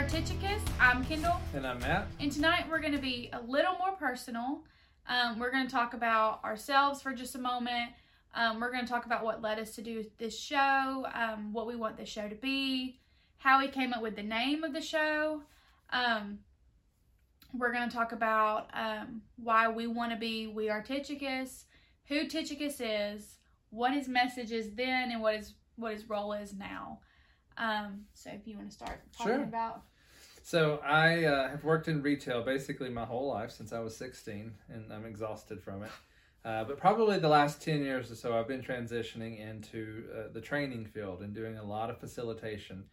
are Tychicus. I'm Kendall. And I'm Matt. And tonight we're going to be a little more personal. Um, we're going to talk about ourselves for just a moment. Um, we're going to talk about what led us to do this show, um, what we want the show to be, how we came up with the name of the show. Um, we're going to talk about um, why we want to be We Are Tychicus, who Tychicus is, what his message is then, and what his what his role is now. Um, so if you want to start talking Sure. about So I uh, have worked in retail basically my whole life since I was 16, and I'm exhausted from it. Uh, but probably the last 10 years or so, I've been transitioning into uh, the training field and doing a lot of facilitation.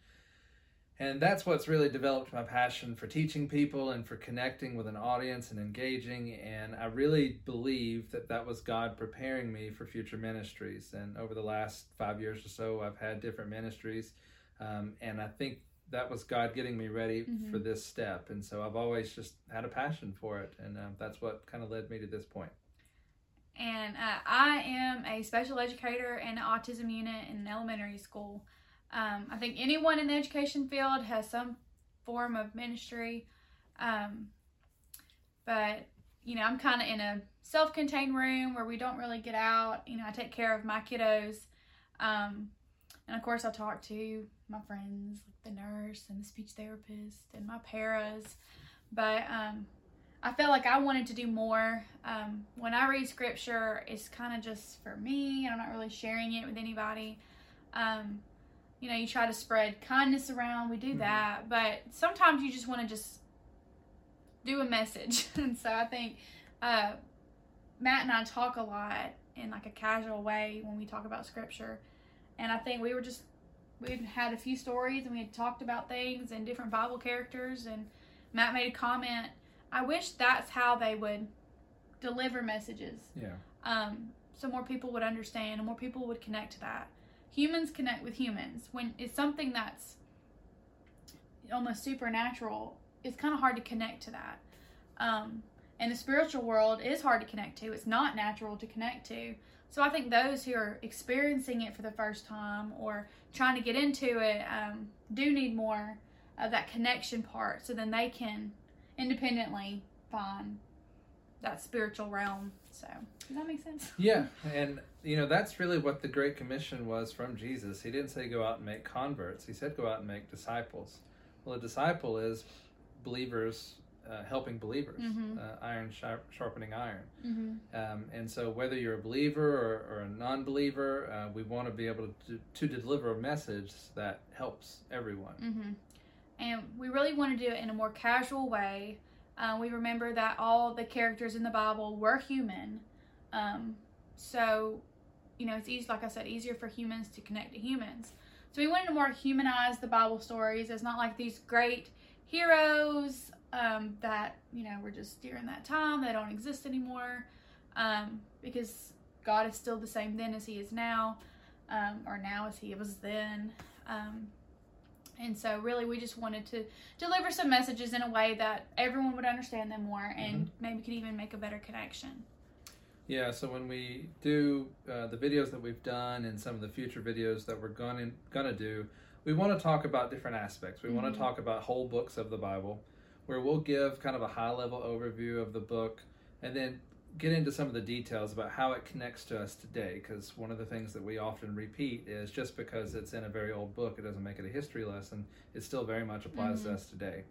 And that's what's really developed my passion for teaching people and for connecting with an audience and engaging. And I really believe that that was God preparing me for future ministries. And over the last five years or so, I've had different ministries. Um, and I think that was God getting me ready Mhm. for this step. And so I've always just had a passion for it. And um, that's what kind of led me to this point. and uh, I am a special educator in an autism unit in an elementary school. Um, I think anyone in the education field has some form of ministry, um, but you know I'm kind of in a self-contained room where we don't really get out. You know, I take care of my kiddos, um, and of course I talk to my friends, like the nurse and the speech therapist and my paras, but um, I felt like I wanted to do more. Um, when I read scripture, it's kind of just for me, and I'm not really sharing it with anybody. Um, you know, you try to spread kindness around, we do Mhm. that, but sometimes you just want to just do a message. and so I think uh, Matt and I talk a lot in like a casual way when we talk about scripture. And I think we were just, we had had a few stories and we had talked about things and different Bible characters. And Matt made a comment I wish that's how they would deliver messages. Yeah. Um, so more people would understand and more people would connect to that. Humans connect with humans. When it's something that's almost supernatural, it's kind of hard to connect to that. Um, and the spiritual world is hard to connect to. It's not natural to connect to. So I think those who are experiencing it for the first time or trying to get into it um, do need more of that connection part so then they can independently find that spiritual realm. So, does that make sense? Yeah, and you know that's really what the Great Commission was from Jesus. He didn't say go out and make converts. He said go out and make disciples. Well, a disciple is believers uh, helping believers, Mhm. uh, iron sharp, sharpening iron. Mm-hmm. Um, and so, whether you're a believer or, or a non-believer, uh, we want to be able to, to deliver a message that helps everyone. Mm-hmm. And we really want to do it in a more casual way. Uh, we remember that all the characters in the Bible were human. Um, so, you know, it's easy, like I said, easier for humans to connect to humans. So we wanted to more humanize the Bible stories. It's not like these great heroes um, that, you know, were just during that time. They don't exist anymore um, because God is still the same then as he is now, um, or now as he was then. Um, and so, really, we just wanted to deliver some messages in a way that everyone would understand them more and maybe could even make a better connection. Yeah, so when we do uh, the videos that we've done and some of the future videos that we're going gonna do, we want to talk about different aspects. We want Mhm. to talk about whole books of the Bible, where we'll give kind of a high level overview of the book, and then get into some of the details about how it connects to us today. Because one of the things that we often repeat is just because it's in a very old book, it doesn't make it a history lesson. It still very much applies Mhm. to us today.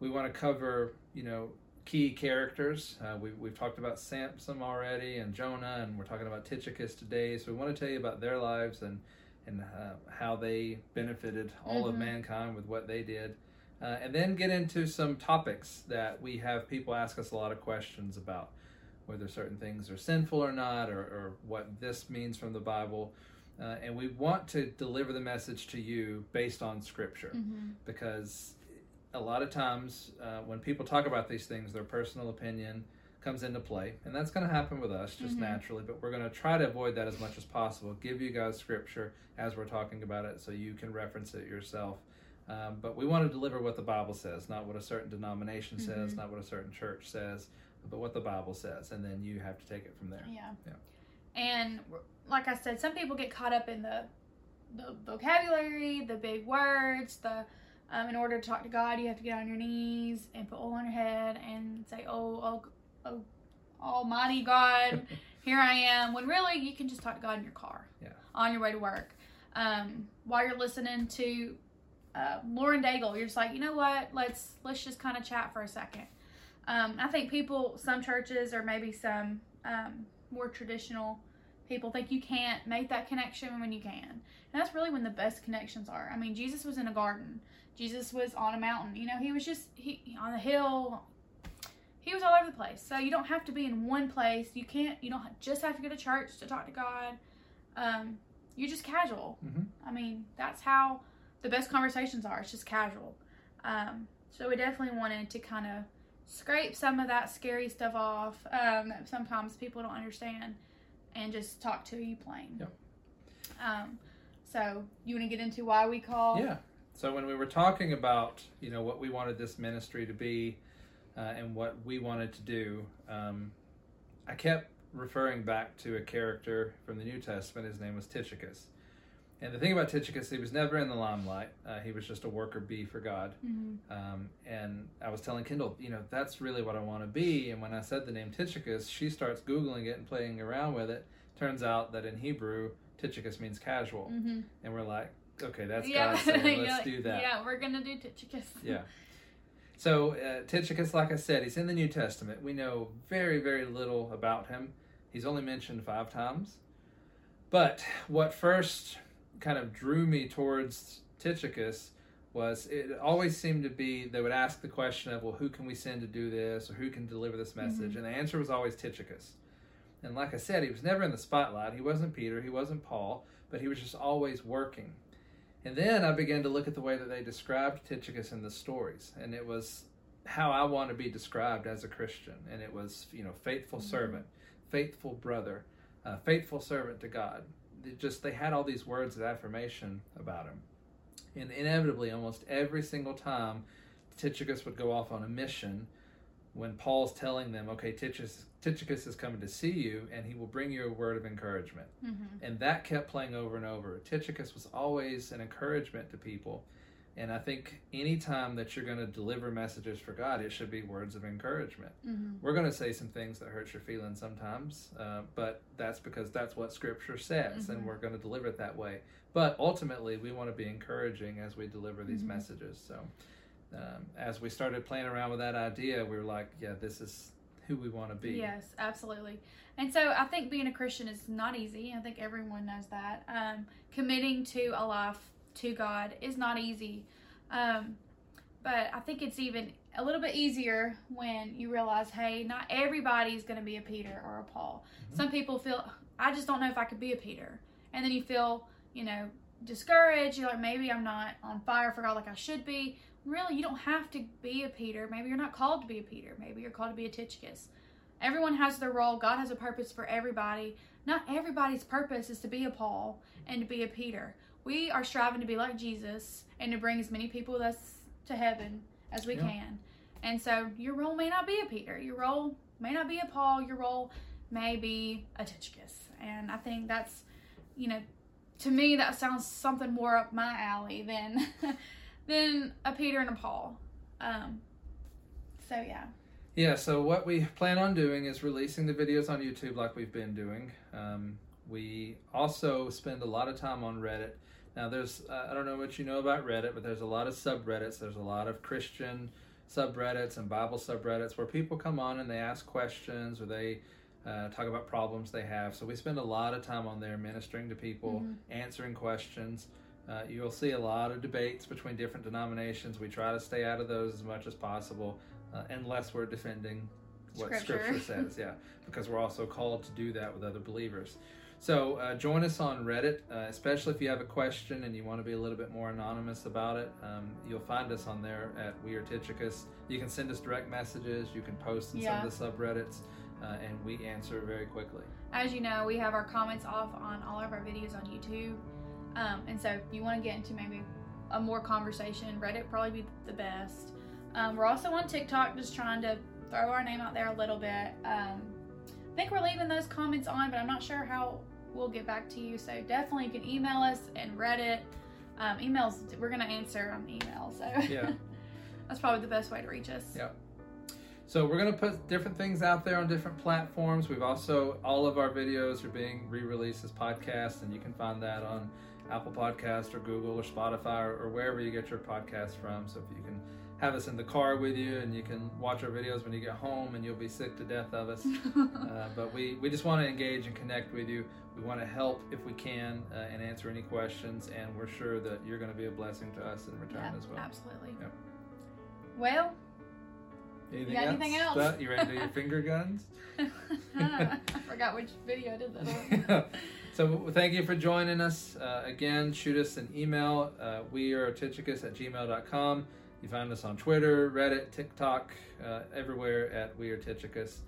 We want to cover, you know, key characters. Uh, we, we've talked about Samson already and Jonah, and we're talking about Tychicus today. So we want to tell you about their lives and and uh, how they benefited all of Mhm. mankind with what they did. Uh, and then get into some topics that we have people ask us a lot of questions about whether certain things are sinful or not, or, or what this means from the Bible. Uh, and we want to deliver the message to you based on Scripture Mm-hmm. because a lot of times uh, when people talk about these things, their personal opinion comes into play, and that's going to happen with us just Mhm. naturally. But we're going to try to avoid that as much as possible. Give you guys scripture as we're talking about it, so you can reference it yourself. Um, but we want to deliver what the Bible says, not what a certain denomination says, Mhm. not what a certain church says, but what the Bible says, and then you have to take it from there. Yeah. Yeah. And like I said, some people get caught up in the the vocabulary, the big words, the Um, in order to talk to God, you have to get on your knees and put oil on your head and say, "Oh, oh, oh, Almighty God, here I am." When really, you can just talk to God in your car, Yeah. on your way to work, um, while you're listening to uh, Lauren Daigle. You're just like, you know what? Let's let's just kind of chat for a second. Um, I think people, some churches or maybe some um, more traditional people think you can't make that connection when you can. And that's really when the best connections are. I mean, Jesus was in a garden. Jesus was on a mountain. You know, he was just he on a hill. He was all over the place. So you don't have to be in one place. You can't. You don't just have to go to church to talk to God. Um, you're just casual. Mhm. I mean, that's how the best conversations are. It's just casual. Um, so we definitely wanted to kind of scrape some of that scary stuff off um, that sometimes people don't understand and just talk to you plain. Yep. Um, so you want to get into why we call? Yeah. So when we were talking about you know what we wanted this ministry to be uh, and what we wanted to do, um, I kept referring back to a character from the New Testament. His name was Tychicus. And the thing about Tychicus, he was never in the limelight. Uh, he was just a worker bee for God. hmm Um, and I was telling Kendall, you know, that's really what I want to be. And when I said the name Tychicus, she starts Googling it and playing around with it. Turns out that in Hebrew, Tychicus means casual. hmm And we're like, okay, that's yeah. God saying, let's do that. Yeah, we're gonna do Tychicus. Yeah. So uh, Tychicus, like I said, he's in the New Testament. We know very, very little about him. He's only mentioned five times. But what first kind of drew me towards Tychicus was it always seemed to be they would ask the question of, well, who can we send to do this or who can deliver this message? And the answer was always Tychicus. And like I said, he was never in the spotlight. He wasn't Peter, he wasn't Paul, but he was just always working. And then I began to look at the way that they described Tychicus in the stories, and it was how I want to be described as a Christian. And it was, you know, faithful servant, faithful brother, uh, faithful servant to God. They just they had all these words of affirmation about him, and inevitably, almost every single time, Tychicus would go off on a mission. When Paul's telling them, "Okay, Tychicus, Tychicus is coming to see you, and he will bring you a word of encouragement." hmm and that kept playing over and over. Tychicus was always an encouragement to people, and I think anytime that you're going to deliver messages for God, it should be words of encouragement. hmm We're going to say some things that hurt your feelings sometimes, uh, but that's because that's what Scripture says, and Mhm. we're going to deliver it that way. But ultimately, we want to be encouraging as we deliver these Mhm. messages. So, um, as we started playing around with that idea, we were like, "Yeah, this is who we want to be." Yes, absolutely. And so I think being a Christian is not easy. I think everyone knows that. Um, committing to a life to God is not easy. Um, but I think it's even a little bit easier when you realize, hey, not everybody's going to be a Peter or a Paul. Mhm. Some people feel, I just don't know if I could be a Peter. And then you feel, you know, discouraged. You're like, maybe I'm not on fire for God like I should be. Really, you don't have to be a Peter. Maybe you're not called to be a Peter. Maybe you're called to be a Tychicus. Everyone has their role. God has a purpose for everybody. Not everybody's purpose is to be a Paul and to be a Peter. We are striving to be like Jesus and to bring as many people with us to heaven as we Yeah. can. And so your role may not be a Peter. Your role may not be a Paul. Your role may be a Tychicus. And I think that's, you know, to me that sounds something more up my alley than than a Peter and a Paul. Um, so yeah. Yeah, so what we plan on doing is releasing the videos on YouTube like we've been doing. Um, we also spend a lot of time on Reddit. Now, there's, uh, I don't know what you know about Reddit, but there's a lot of subreddits. There's a lot of Christian subreddits and Bible subreddits where people come on and they ask questions or they uh, talk about problems they have. So we spend a lot of time on there ministering to people, Mhm. answering questions. Uh, you'll see a lot of debates between different denominations. We try to stay out of those as much as possible, uh, unless we're defending what Scripture. Scripture says. Yeah, because we're also called to do that with other believers. So uh, join us on Reddit, uh, especially if you have a question and you want to be a little bit more anonymous about it. Um, you'll find us on there at We Are Tychicus. You can send us direct messages. You can post in Yeah. some of the subreddits, uh, and we answer very quickly. As you know, we have our comments off on all of our videos on YouTube. Um, and so if you want to get into maybe a more conversation, Reddit probably be the best. Um, we're also on TikTok, just trying to throw our name out there a little bit. Um, think we're leaving those comments on, but I'm not sure how we'll get back to you. So definitely you can email us and Reddit. Um, emails, we're gonna answer on email, so Yeah. that's probably the best way to reach us. Yeah. So we're gonna put different things out there on different platforms. We've also all of our videos are being re-released as podcasts, and you can find that on Apple Podcast or Google or Spotify or, or wherever you get your podcast from. So if you can have us in the car with you, and you can watch our videos when you get home, and you'll be sick to death of us. Uh, but we, we just want to engage and connect with you. We want to help if we can uh, and answer any questions, and we're sure that you're going to be a blessing to us in return as well. Absolutely. Yep. Well, Anything, got anything else? You ready to do your finger guns? I forgot which video I did that on. so thank you for joining us. Uh, again, shoot us an email. Uh, we are Tychicus at gmail.com. You find us on Twitter, Reddit, TikTok, uh, everywhere at We Are Tychicus.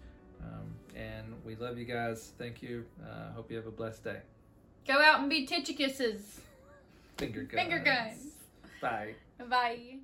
Um, and we love you guys. Thank you. Uh, hope you have a blessed day. Go out and be Tychicuses. Finger guns. Finger guns. Bye. Bye.